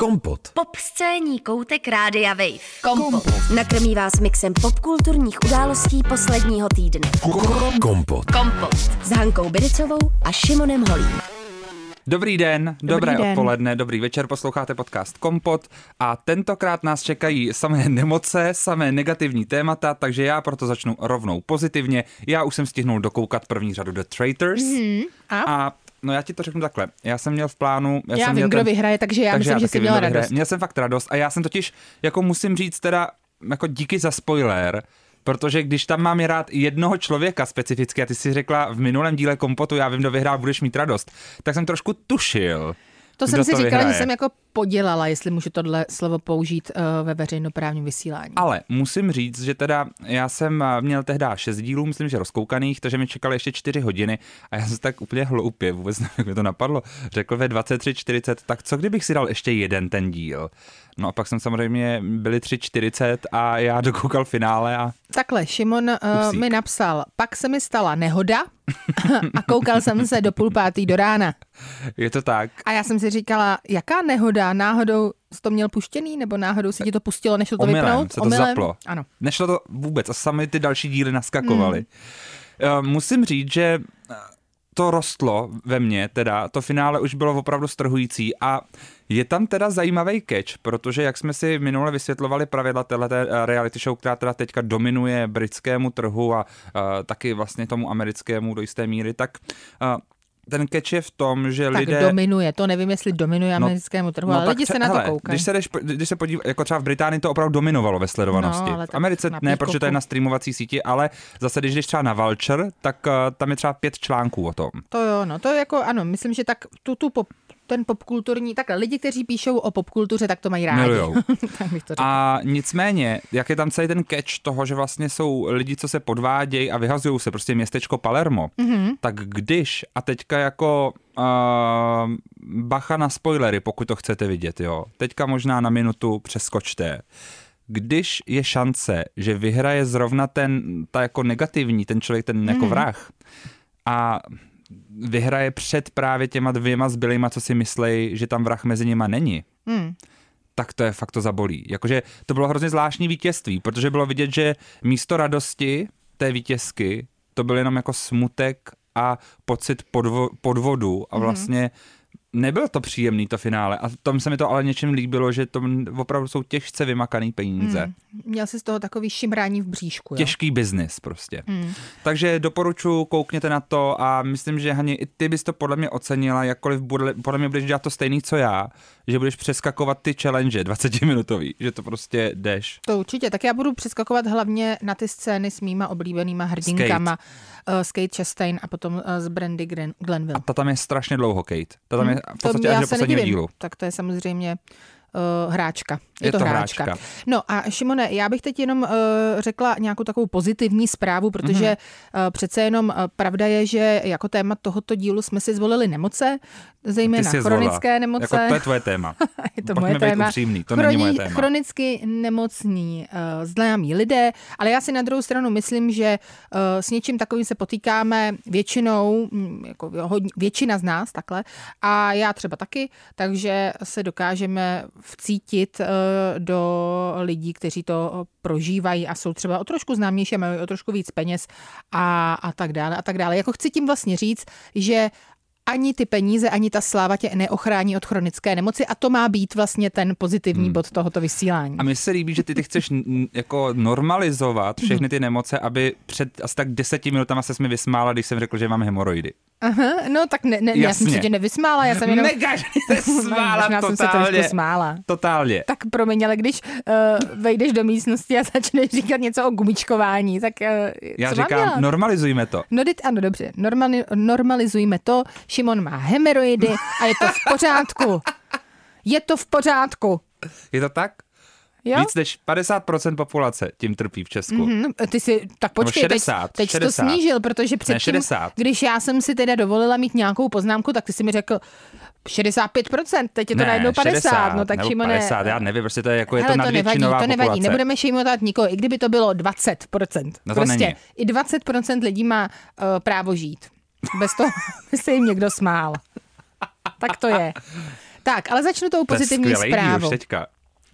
Kompot. Pop scéní koutek Rádia Wave. Kompot. Nakrmí vás mixem popkulturních událostí posledního týdne. Kompot. Kompot. S Hankou Biricovou a Šimonem Holím. Dobrý den, dobré den. odpoledne, dobrý večer, posloucháte podcast Kompot a tentokrát nás čekají samé nemoce, samé negativní témata, takže já proto začnu rovnou pozitivně. Já už jsem stihnul dokoukat první řadu The Traitors Mhm. A? a no já ti to řeknu takhle, já jsem měl v plánu... Já, jsem vím, měl kdo vyhraje, takže já myslím, že taky jsi vyhraje. radost. Měl jsem fakt radost a já jsem totiž, jako musím říct teda, jako díky za spoiler, Protože když tam mám rád jednoho člověka specificky, a ty si řekla v minulém díle kompotu, já vím, kdo vyhrál, budeš mít radost, tak jsem trošku tušil. To jsem si to říkala, vyhraje. že jsem jako podělala, jestli můžu tohle slovo použít uh, ve veřejnoprávním vysílání. Ale musím říct, že teda já jsem eh, měl tehdy šest dílů, myslím, že rozkoukaných, takže mi čekaly ještě čtyři hodiny a já jsem se tak úplně hloupě, vůbec nevím, jak mi to napadlo, řekl ve 23.40, tak co kdybych si dal ještě jeden ten díl? No a pak jsem samozřejmě byli 3.40 a já dokoukal finále a Takhle, Šimon uh, mi napsal, pak se mi stala nehoda a koukal jsem se do půl pátý do rána. je to tak. A já jsem si říkala, jaká nehoda, náhodou jsi to měl puštěný, nebo náhodou si ti to pustilo, nešlo to Omylem vypnout? se to zaplo. Ano. Nešlo to vůbec a sami ty další díly naskakovaly. Hmm. Musím říct, že eh, to rostlo ve mně, teda to finále už bylo opravdu strhující a je tam teda zajímavý catch, protože jak jsme si minule vysvětlovali pravidla této reality show, která teda teďka dominuje britskému trhu a uh, taky vlastně tomu americkému do jisté míry, tak uh, ten catch je v tom, že Tak lidé... dominuje, to nevím, jestli dominuje No, americkému trhu, ale tak lidi se na to hele, koukají. Když se, jdeš, když se podív, jako třeba v Británii to opravdu dominovalo ve sledovanosti. No, ale v Americe ne, protože to je na streamovací síti, ale zase, když jdeš třeba na Vulture, tak uh, tam je třeba pět článků o tom. To jo, no to je jako, ano, myslím, že tak tu, tu ten popkulturní, takhle lidi, kteří píšou o popkultuře, tak to mají rádi. Tak bych to řekla. A nicméně, jak je tam celý ten catch toho, že vlastně jsou lidi, co se podvádějí a vyhazují se, prostě městečko Palermo, Mhm. mm-hmm. tak když, a teďka jako uh, bacha na spoilery, pokud to chcete vidět, jo, teďka možná na minutu přeskočte, když je šance, že vyhraje zrovna ten, ta jako negativní, ten člověk, ten jako vrah, a vyhraje před právě těma dvěma zbylejma, co si myslej, že tam vrah mezi nima není, Hmm. tak to je fakt to zabolí. Jakože to bylo hrozně zvláštní vítězství, protože bylo vidět, že místo radosti té vítězky to byl jenom jako smutek a pocit podvo- podvodu a vlastně nebyl to příjemný to finále a tam se mi to ale něčím líbilo, že to opravdu jsou těžce vymakaný peníze. Hmm. Měl jsi z toho takový šimrání v bříšku, jo? Těžký biznis prostě. Hmm. Takže doporučuji, koukněte na to a myslím, že Hani, i ty bys to podle mě ocenila, jakkoliv bude, podle mě budeš dělat to stejný, co já, že budeš přeskakovat ty challenge 20-minutový, že to prostě jdeš. To určitě. Tak já budu přeskakovat hlavně na ty scény s mýma oblíbenýma hrdinkama. Skate, uh, Skate Chastain a potom uh, z Brandy Glen- Glenville. A ta tam je strašně dlouho, Kate. Ta tam je v. To podstatě já až do se posledního nedivím. dílu. Tak to je samozřejmě uh, hráčka. Je, Je to, to hráčka. hráčka. No a Šimone, já bych teď jenom uh, řekla nějakou takovou pozitivní zprávu, protože Mhm. mm-hmm. uh, přece jenom uh, pravda je, že jako téma tohoto dílu jsme si zvolili nemoce, zejména je zvolila. chronické nemoce. Jako to je tvoje téma. je to Pojďme moje téma. upřímný, to není moje téma. Chronicky nemocní uh, známí lidé, ale já si na druhou stranu myslím, že uh, s něčím takovým se potýkáme většinou, mm, jako hodně, většina z nás takhle, a já třeba taky, takže se dokážeme vcítit uh, do lidí, kteří to prožívají a jsou třeba o trošku známější a mají o trošku víc peněz a, a tak dále a tak dále. Jako chci tím vlastně říct, že ani ty peníze, ani ta sláva tě neochrání od chronické nemoci a to má být vlastně ten pozitivní hmm. bod tohoto vysílání. A mně se líbí, že ty, ty chceš n- jako normalizovat všechny ty nemoce, aby před asi tak deseti minutama se mi vysmála, když jsem řekl, že mám hemoroidy. Aha, no tak ne, ne, já jsem se tě nevysmála, já jsem jenom... Negaž, se smála Možná jsem se totálně. trošku smála. Totálně. Tak promiň, ale když uh, vejdeš do místnosti a začneš říkat něco o gumičkování, tak uh, Já co mám říkám, dělat? normalizujme to. No, dit, ano, dobře, Normali, normalizujme to. Šimon má hemeroidy a je to v pořádku. Je to v pořádku. Je to tak? Jo? Víc než 50% populace tím trpí v Česku. Mm-hmm. Ty si, tak počkej, 60, teď, teď 60. to snížil, protože předtím, 60. když já jsem si teda dovolila mít nějakou poznámku, tak ty si mi řekl 65%, teď je to ne, najednou 50, 60, no tak Šimone... 50, já nevím, prostě to je jako je to to nevadí, to nevadí, populace. nebudeme šejmovat nikoho, i kdyby to bylo 20%. No to prostě není. i 20% lidí má uh, právo žít. Bez toho by se jim někdo smál. Tak to je. Tak, ale začnu tou To je pozitivní skvělej díl zprávou. už teďka.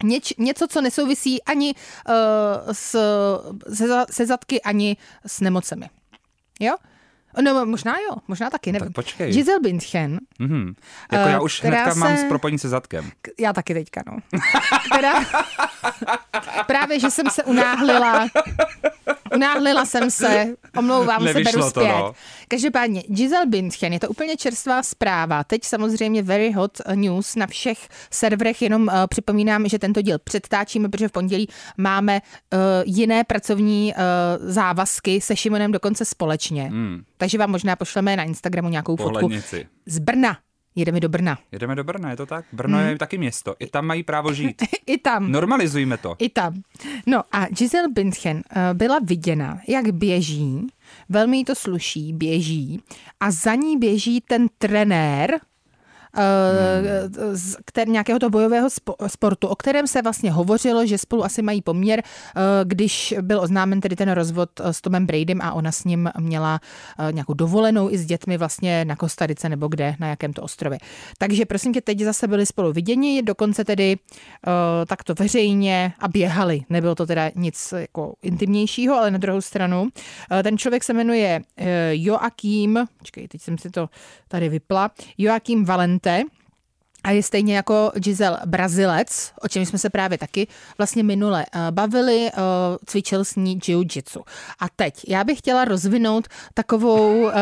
Něč, něco, co nesouvisí ani uh, s, se, se zadky, ani s nemocemi. Jo? No, možná jo, možná taky, nevím. Tak počkej. Giselle Bündchen, Mhm. Jako Eh, já už hnedka mám se- spropojení se zadkem. k- já taky teďka, no. Která, právě, že jsem se unáhlila, unáhlila jsem se, omlouvám Nevyšlo se, beru to, zpět. no. Každopádně, Giselle Bündchen, je to úplně čerstvá zpráva. Teď samozřejmě very hot news na všech serverech, jenom uh, připomínám, že tento díl předtáčíme, protože v pondělí máme uh, jiné pracovní uh, závazky se Šimonem dokonce společně. Hmm. Takže vám možná pošleme na Instagramu nějakou fotku Pohlednici. z Brna. Jedeme do Brna. Jedeme do Brna, je to tak? Brno Hmm. je taky město. I tam mají právo žít. I tam. Normalizujme to. I tam. No a Giselle Bündchen eh, byla viděna, jak běží, velmi jí to sluší, běží a za ní běží ten trenér, z který, nějakého toho bojového spo- sportu, o kterém se vlastně hovořilo, že spolu asi mají poměr, eh, když byl oznámen tedy ten rozvod eh, s Tomem Bradym a ona s ním měla eh, nějakou dovolenou i s dětmi vlastně na Kostarice nebo kde, na jakém to ostrově. Takže prosím tě, teď zase byli spolu viděni, dokonce tedy eh, takto veřejně a běhali. Nebylo to teda nic jako intimnějšího, ale na druhou stranu. eh, Ten člověk se jmenuje eh, Joachim, počkej, teď jsem si to tady vypla, Joachim Valente, a je stejně jako Giselle Brazilec, o čem jsme se právě taky vlastně minule eh, bavili, eh, cvičil s ní jiu-jitsu. A teď já bych chtěla rozvinout takovou uh,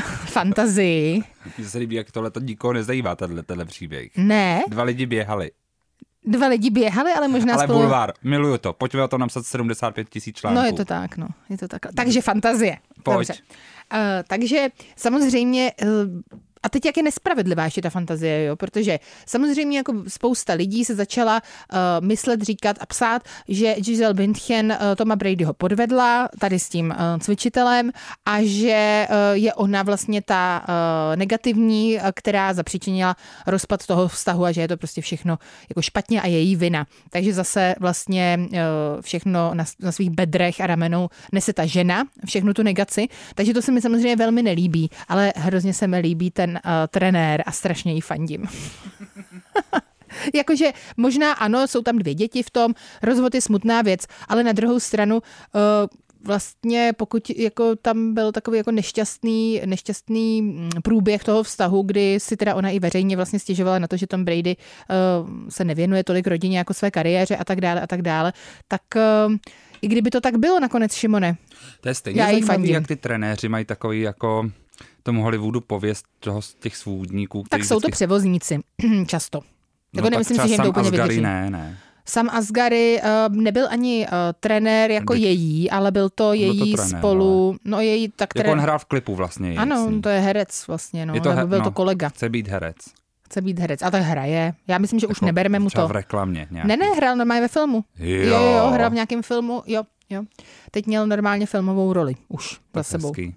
fantazii. Mně se líbí, jak tohle to nikoho nezajímá, tenhle, tenhle příběh. Ne, Dva lidi běhali. dva lidi běhali, ale možná Ale spolu... bulvár, miluju to. Pojďme o tom napsat 75 tisíc článků. No je to tak, no. Je to tak. Takže fantazie. Pojď. Dobře. Uh, takže samozřejmě uh, a teď jak je nespravedlivá ještě ta fantazie, jo? protože samozřejmě jako spousta lidí se začala uh, myslet, říkat a psát, že Giselle Bündchen uh, Toma Bradyho podvedla tady s tím uh, cvičitelem a že uh, je ona vlastně ta uh, negativní, uh, která zapříčinila rozpad toho vztahu a že je to prostě všechno jako špatně a její vina. Takže zase vlastně uh, všechno na, na svých bedrech a ramenou nese ta žena, všechnu tu negaci. Takže to se mi samozřejmě velmi nelíbí, ale hrozně se mi líbí ten uh, trenér a strašně jí fandím. Jakože možná ano, jsou tam dvě děti v tom, rozvod je smutná věc, ale na druhou stranu uh, vlastně pokud jako tam byl takový jako nešťastný, nešťastný mm, průběh toho vztahu, kdy si teda ona i veřejně vlastně stěžovala na to, že Tom Brady uh, se nevěnuje tolik rodině jako své kariéře a tak dále a tak dále, tak uh, i kdyby to tak bylo nakonec, Šimone, To je stejně Já jí zajímavý, jak ty trenéři mají takový jako tomu Hollywoodu pověst toho z těch svůdníků. tak jsou to vždycky- převozníci často. No, Jako tak nemyslím si, že jim to úplně Asghari vydrží. Ne, ne. Sam Asgary uh, nebyl ani uh, trenér jako Byť- její, ale byl to to její trenér, spolu, no její tak Jako tre- on hrál v klipu vlastně. Ano, jasný. to je herec vlastně, no, Je to nebo he- byl no. to kolega, Chce být herec. chce být herec. A tak hraje. Já myslím, že už Jako nebereme mu třeba to. v reklamě nějaký. Ne, ne, hrál normálně ve filmu. Jo. jo, jo, hrál v nějakém filmu, jo, jo. Teď měl normálně filmovou roli už za sebou. hezký.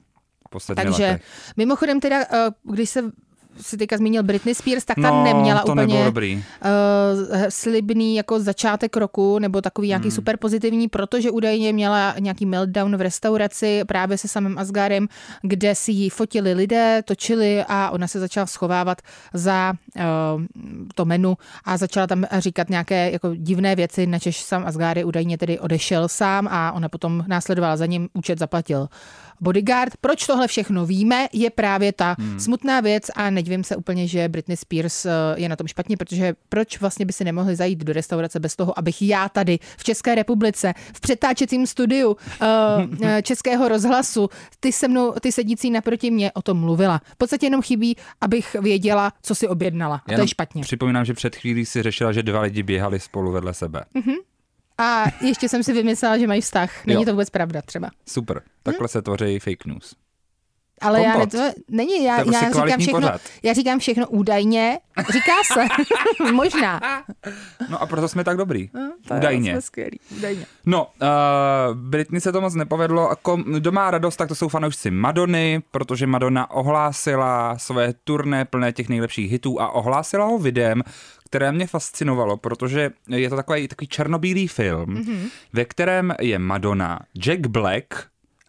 Posledních Takže letech. mimochodem teda, eh, když se si teďka zmínil Britney Spears, tak ta no, neměla to úplně dobrý. uh, slibný jako začátek roku nebo takový nějaký Hmm. super pozitivní, protože údajně měla nějaký meltdown v restauraci právě se samým Asgarem, kde si ji fotili lidé, točili a ona se začala schovávat za uh, to menu a začala tam říkat nějaké jako divné věci, načež sam Asgary údajně tedy odešel sám a ona potom následovala za ním, účet zaplatil bodyguard. Proč tohle všechno víme, je právě ta hmm. smutná věc a nedivím se úplně, že Britney Spears eh, je na tom špatně, protože proč vlastně by si nemohli zajít do restaurace bez toho, abych já tady v České republice, v přetáčecím studiu eh, Českého rozhlasu, ty se mnou, ty sedící naproti mě o tom mluvila. V podstatě jenom chybí, abych věděla, co si objednala. A to je špatně. Připomínám, že před chvílí si řešila, že dva lidi běhali spolu vedle sebe. A ještě jsem si vymyslela, že mají vztah. Není Jo. to vůbec pravda třeba. Super. Takhle se tvoří fake news. Ale já ne, Kompot. to není, já, To je prostě já říkám všechno, pořad. já říkám všechno údajně, říká se, možná. No a proto jsme tak dobrý. To je- Údajně. jsme skvělí, údajně. No, uh, Britney se to moc nepovedlo. Ako, kdo má radost, tak to jsou fanoušci Madony, protože Madonna ohlásila své turné plné těch nejlepších hitů a ohlásila ho videem, které mě fascinovalo, protože je to takový, takový černobílý film, mm-hmm. ve kterém je Madonna, Jack Black,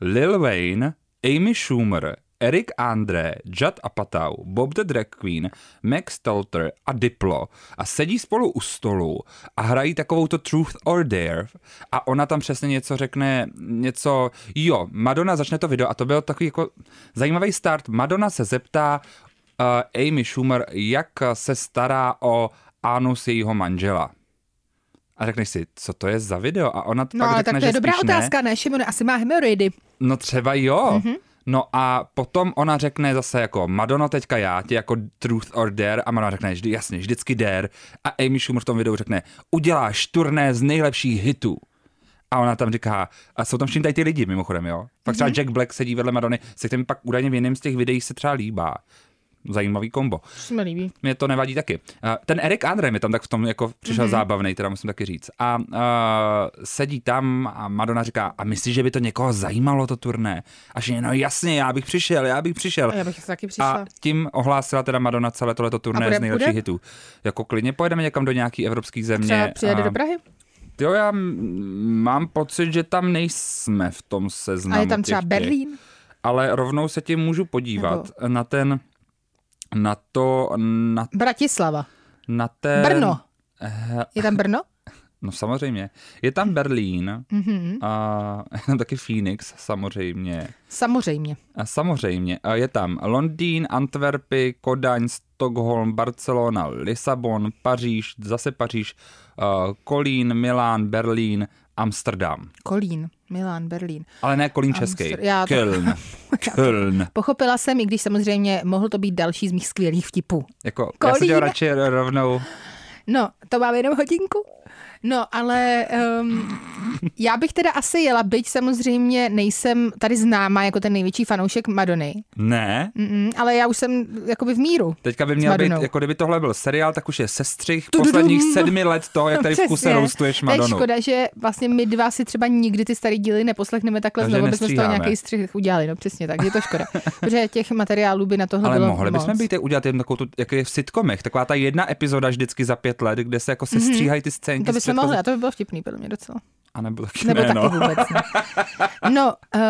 Lil Wayne, Amy Schumer, Eric Andre, Judd Apatow, Bob the Drag Queen, Max Stelter a Diplo a sedí spolu u stolu a hrají takovou to Truth or Dare a ona tam přesně něco řekne, něco, jo, Madonna začne to video a to byl takový jako zajímavý start. Madonna se zeptá uh, Amy Schumer, jak se stará o anus jejího manžela. A řekneš si, co to je za video? A ona No pak ale řekne, tak to je dobrá otázka, ne? Šimone, asi má hemoroidy. No třeba jo. Mm-hmm. No a potom ona řekne zase jako Madonna teďka já ti jako truth or dare a Madonna řekne vždy, jasně, vždycky dare a Amy Schumer v tom videu řekne uděláš turné z nejlepších hitů. A ona tam říká, a jsou tam všim tady ty lidi mimochodem, jo. Pak třeba Jack Black sedí vedle Madony, se kterým pak údajně v jiném z těch videí se třeba líbá. Zajímavý kombo. To mi líbí. Mě to nevadí taky. A Ten Erik Andre mi tam tak v tom jako přišel mm-hmm. zábavný, teda musím taky říct. A uh, sedí tam a Madonna říká, a myslíš, že by to někoho zajímalo to turné? A že no jasně, já bych přišel, já bych přišel. A já bych taky přišla. A tím ohlásila teda Madonna celé tohleto turné bude- z nejlepších bude? hitů. Jako klidně pojedeme někam do nějaký evropský země. Třeba přijede a... do Prahy? Jo, já mám pocit, že tam nejsme v tom seznamu. A je tam třeba těch- Berlín? Ale rovnou se tím můžu podívat na ten, na to, na, Bratislava. na ten... Brno. Je tam Brno? No samozřejmě. Je tam Berlín Mhm. a taky Phoenix samozřejmě. Samozřejmě. A samozřejmě. A je tam Londýn, Antwerpy, Kodaň, Stockholm, Barcelona, Lisabon, Paříž, zase Paříž, uh, Kolín, Milán, Berlín, Amsterdam. Kolín, Milán, Berlín. Ale ne Kolín Amster- český. já to- Köln. Köln. Pochopila jsem, i když samozřejmě mohl to být další z mých skvělých vtipů. Jako, já se Kolín. radši rovnou. No, to máme jenom hodinku. No, ale um, já bych teda asi jela, byť samozřejmě nejsem tady známa jako ten největší fanoušek Madony, Ne, Mm-mm, ale já už jsem jakoby v míru. teďka by měl být, jako kdyby tohle byl seriál, tak už je sestřih Tududum. posledních sedmi let toho, jak tady v kuse roustuješ To je Madonu. škoda, že vlastně my dva si třeba nikdy ty staré díly neposlechneme takhle Takže znovu, bychom z toho nějaký střih udělali, no přesně tak, je to škoda. Protože těch materiálů by na tohle Ale bylo mohli moc. bychom být udělat jen takovou, tu, jak je v sitcomech, taková ta jedna epizoda vždycky za pět let, kde se jako se stříhají ty scénky. To z bychom předchozí- mohli, a to by bylo vtipný podle mě docela. A nebo taky Nebo ne, taky no. vůbec ne. No, uh,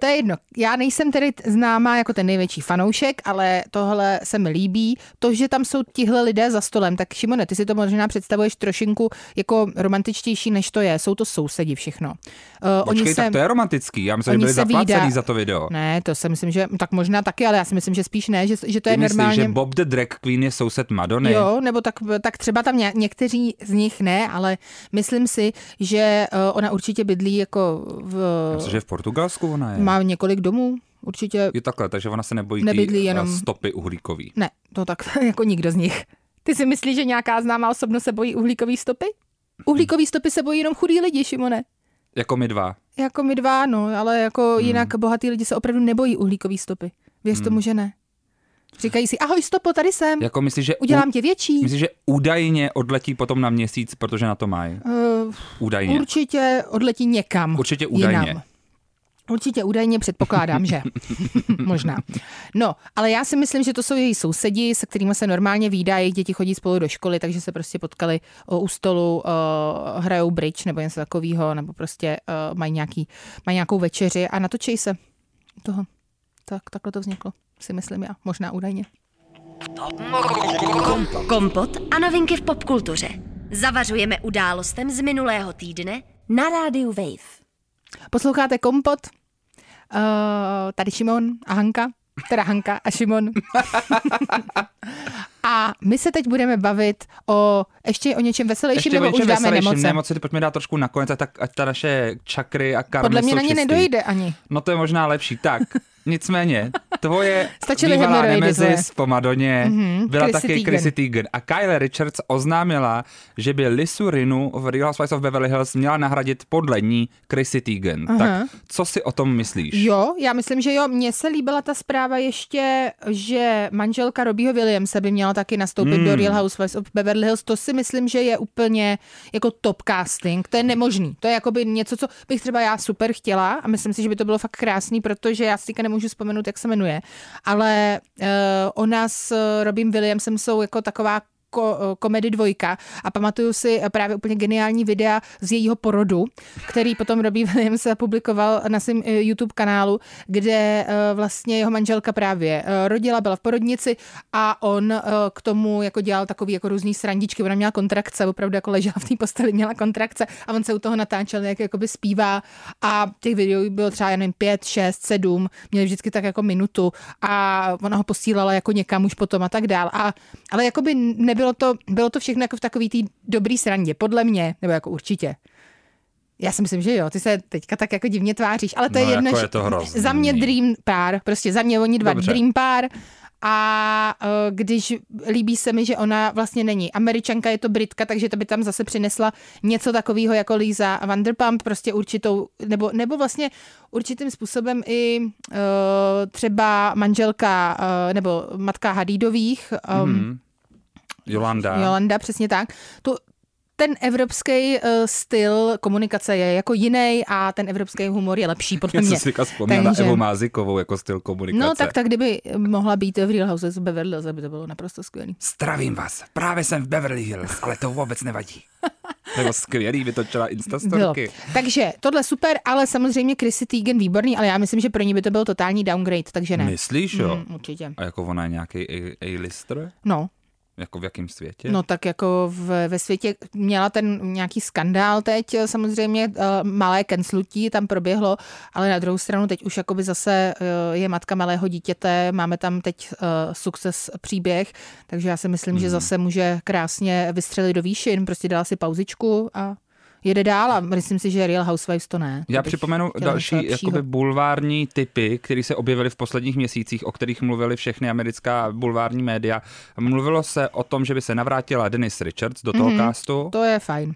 to je jedno. Já nejsem tedy známá jako ten největší fanoušek, ale tohle se mi líbí. To, že tam jsou tihle lidé za stolem, tak Šimone, ty si to možná představuješ trošinku jako romantičtější, než to je. Jsou to sousedi všechno. Uh, Počkej, tak to je romantický. Já myslím, že oni byli se zaplacený za to video. Ne, to si myslím, že tak možná taky, ale já si myslím, že spíš ne, že, že to je Ty myslíš, normálně... že Bob the Drag Queen je soused Madony? Jo, nebo tak, tak třeba tam ně, někteří z nich ne, ale myslím si, že uh, ona určitě bydlí jako v... Myslím, že v Portugalsku ona je. Má několik domů, určitě. Je takhle, takže ona se nebojí Nebydlí tý, jenom- eh, stopy uhlíkový. Ne, to tak jako nikdo z nich. Ty si myslíš, že nějaká známá osobnost se bojí uhlíkový stopy? Uhlíkový stopy se bojí jenom chudí lidi, Šimone. Jako my dva. Jako my dva, no, ale jako Hmm. jinak bohatý lidi se opravdu nebojí uhlíkový stopy. Věř tomu, že ne. Říkají si, ahoj stopo, tady jsem, Jako myslíš, že, udělám tě větší. myslíš, že údajně odletí potom na měsíc, protože na to mají? Uh, Údajně. určitě odletí někam. Určitě údajně. Jinam. Určitě údajně předpokládám, že. Možná. No, ale já si myslím, že to jsou její sousedi, se kterými se normálně výdají, jejich děti chodí spolu do školy, takže se prostě potkali o, u stolu, o, hrajou bridge nebo něco takového, nebo prostě o, mají, nějaký, mají nějakou večeři a natočí se toho. Tak, takhle to vzniklo, si myslím já, možná údajně. Kompot a novinky v popkultuře. Zavařujeme událostem z minulého týdne na rádiu Wave. Posloucháte Kompot, uh, tady Šimon a Hanka, teda Hanka a Šimon. a my se teď budeme bavit o ještě o něčem veselějším, nebo už dáme veselějším. nemoce. nemoci. ty pojďme dát trošku nakonec, tak, ať ta naše čakry a karmy Podle mě jsou na ně čistý. nedojde ani. No to je možná lepší. Tak, nicméně, tvoje Stačily bývalá. Nemesis po Madoně Mhm, byla Chrissy taky. Chrissy Teigen. A Kyle Richards oznámila, že by Lisu Rinu v Real Housewives of Beverly Hills měla nahradit podle ní Chrissy Teigen. Aha. Tak co si o tom myslíš? Jo, já myslím, že jo. Mně se líbila ta zpráva ještě, že manželka Robbieho Williamsa by měla taky nastoupit Hmm. do Real Housewives of Beverly Hills. To si myslím, že je úplně jako top casting. To je nemožný. To je jakoby něco, co bych třeba já super chtěla a myslím si, že by to bylo fakt krásný, protože já si nemůžu vzpomenout, jak se jmenuje. Ale uh, ona s Robím Williamsem jsou jako taková ko, komedy dvojka a pamatuju si právě úplně geniální videa z jejího porodu, který potom Robbie Williams publikoval na svém eh, YouTube kanálu, kde eh, vlastně jeho manželka právě eh, rodila, byla v porodnici a on k tomu jako dělal takový jako různý srandičky, ona měla kontrakce, opravdu jako ležela v té posteli, měla kontrakce a on se u toho natáčel, jak jakoby zpívá a těch videí bylo třeba, jen 5, 6, 7, měli vždycky tak jako minutu a ona ho posílala jako někam už potom a tak dál. A, ale jakoby nebylo to, bylo to všechno jako v takový tý dobrý srandě, podle mě, nebo jako určitě. Já si myslím, že jo, ty se teďka tak jako divně tváříš, ale to No, je jedno, jako je to hrozný. za mě dream pár, prostě za mě oni dva Dobře. dream pár a eh, když líbí se mi, že ona vlastně není američanka, je to britka, takže to by tam zase přinesla něco takového jako Lisa Vanderpump, prostě určitou, nebo, nebo vlastně určitým způsobem i uh, třeba manželka uh, nebo matka Hadidových, um, Mhm. Jolanda. Jolanda, přesně tak. Tu, ten evropský uh, styl komunikace je jako jiný a ten evropský humor je lepší podle Já jsem mě. si vzpomněl na Evu Mázikovou jako styl komunikace. No tak tak, kdyby mohla být v Real Houses Beverly Hills, by to bylo naprosto skvělý. Zdravím vás, právě jsem v Beverly Hills, ale to vůbec nevadí. To bylo skvělý, vytočila. Instastorky. Takže tohle super, ale samozřejmě Chrissy Teigen výborný, ale já myslím, že pro ní by to byl totální downgrade, takže ne. Myslíš, jo? Mm, určitě. A jako ona je nějaký A-lister? No, Jako v jakém světě? no tak jako v, ve světě měla ten nějaký skandál teď, eh, samozřejmě eh, malé kenslutí tam proběhlo, ale na druhou stranu teď už jakoby zase eh, je matka malého dítěte, máme tam teď success příběh, takže já si myslím, Mhm. že zase může krásně vystřelit do výšin, prostě dala si pauzičku a jede dál a myslím si, že Real Housewives to ne. Já připomenu další jakoby bulvární typy, které se objevily v posledních měsících, o kterých mluvili všechny americká bulvární média. Mluvilo se o tom, že by se navrátila Dennis Richards do toho mm-hmm. castu, To je fajn.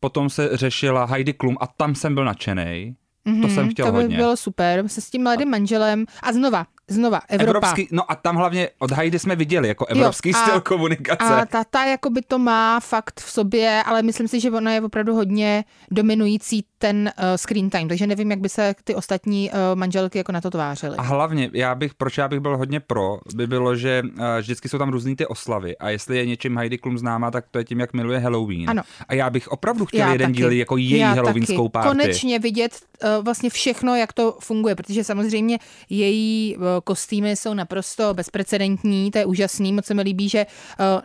potom se řešila Heidi Klum a tam jsem byl nadšenej. Mm-hmm, to jsem chtěl Mhm, to by hodně. bylo super, se s tím mladým manželem a znova, znova, Evropa. Evropský, no a tam hlavně od Heidi jsme viděli jako evropský Jo, a- styl komunikace. A ta, ta jako by to má fakt v sobě, ale myslím si, že ona je opravdu hodně dominující ten uh, screen time, takže nevím, jak by se ty ostatní uh, manželky jako na to tvářily. A hlavně, já bych, proč já bych byl hodně pro, by bylo, že uh, vždycky jsou tam různý ty oslavy a jestli je něčím Heidi Klum známá, tak to je tím, jak miluje Halloween. Ano. A já bych opravdu chtěl Já jeden taky. díl jako její Já halloweenskou taky. party. Konečně vidět uh, vlastně všechno, jak to funguje, protože samozřejmě její uh, kostýmy jsou naprosto bezprecedentní, to je úžasný, moc se mi líbí, že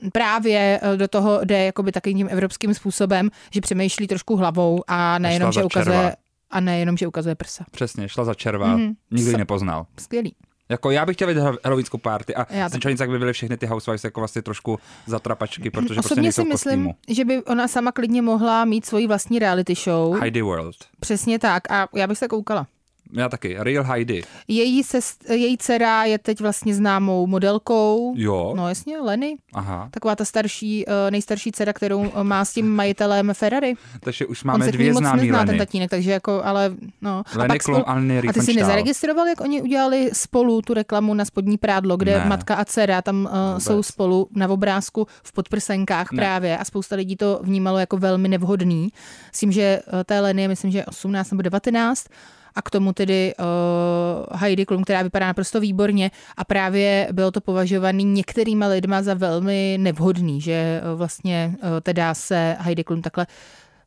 uh, právě do toho jde jakoby takovým tím evropským způsobem, že přemýšlí trošku hlavou a nejenom, že ukazuje a nejenom, že ukazuje prsa. Přesně, šla za červa, mm-hmm. nikdo ji nepoznal. Skvělý. Jako já bych chtěl vidět halloweenskou party a Já jsem čelnic, jak by byly všechny ty housewives jako vlastně trošku zatrapačky, protože prostě Osobně nejsou si myslím, kostýmu. že by ona sama klidně mohla mít svoji vlastní reality show. Heidi World. Přesně tak a já bych se koukala. Já taky. Real Heidi. Její, sest, její dcera je teď vlastně známou modelkou. Jo. No jasně, Lenny. Aha. Taková ta starší, eh, nejstarší dcera, kterou eh, má s tím majitelem Ferrari. Takže už On máme ní dvě moc známý nezná, ten Leny. tatínek, takže jako, ale no. Lenny a Lenny a ty si nezaregistroval, jak oni udělali spolu tu reklamu na spodní prádlo, kde Ne. matka a dcera tam uh, Vůbec. jsou spolu na obrázku v podprsenkách Ne. právě a spousta lidí to vnímalo jako velmi nevhodný. S tím, že té Leny je myslím, že 18 nebo 19 a k tomu tedy uh, Heidi Klum, která vypadá naprosto výborně a právě bylo to považovaný některýma lidma za velmi nevhodný, že uh, vlastně uh, teda se Heidi Klum takhle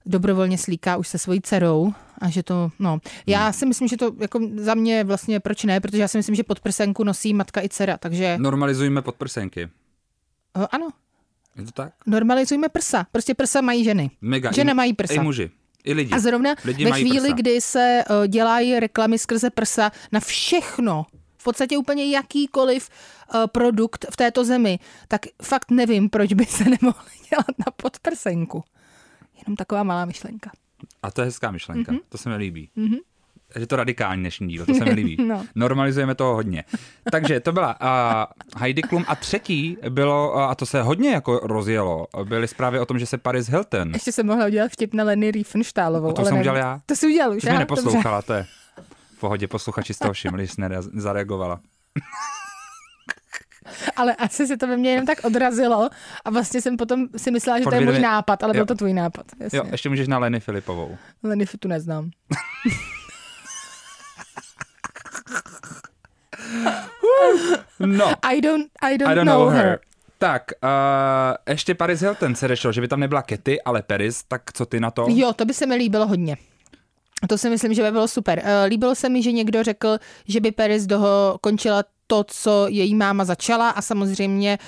dobrovolně slíká už se svojí dcerou a že to, no. Já si myslím, že to jako za mě vlastně proč ne, protože já si myslím, že podprsenku nosí matka i dcera, takže Normalizujeme podprsenky. uh, ano, Je to tak? normalizujme prsa. Prostě prsa mají ženy. Mega. Ženy mají prsa. I muži. I lidi. A zrovna Lidi ve chvíli, prsa. kdy se uh, dělají reklamy skrze prsa na všechno, v podstatě úplně jakýkoliv uh, produkt v této zemi, tak fakt nevím, proč by se nemohli dělat na podprsenku. Jenom taková malá myšlenka. A to je hezká myšlenka. Mhm. Mm-hmm. To se mi líbí. Mm-hmm. Je to radikální dnešní díl, to se mi líbí. No. Normalizujeme toho hodně. Takže to byla uh, Heidi Klum a třetí bylo, uh, a to se hodně jako rozjelo, byly zprávy o tom, že se Paris Hilton, Ještě jsem mohla udělat vtip na Lenny Riefenstahlovou. A to ale jsem nevím. udělal já. To jsi udělal už, ty mě neposlouchala, to je v pohodě, posluchači z toho všimli, že jsi nere- zareagovala. Ale asi se to ve mně jenom tak odrazilo a vlastně jsem potom si myslela, že to je můj nápad, ale byl Jo. to tvůj nápad. Jasně. Jo, ještě můžeš na Leny Filipovou. Lenny tu neznám. No, I don't, I don't, I don't know her. Tak, uh, ještě Paris Hilton se řešilo, že by tam nebyla Kety, ale Paris, tak co ty na to? Jo, to by se mi líbilo hodně. To si myslím, že by bylo super. Eh, líbilo se mi, že někdo řekl, že by Paris doho končila to, co její máma začala a samozřejmě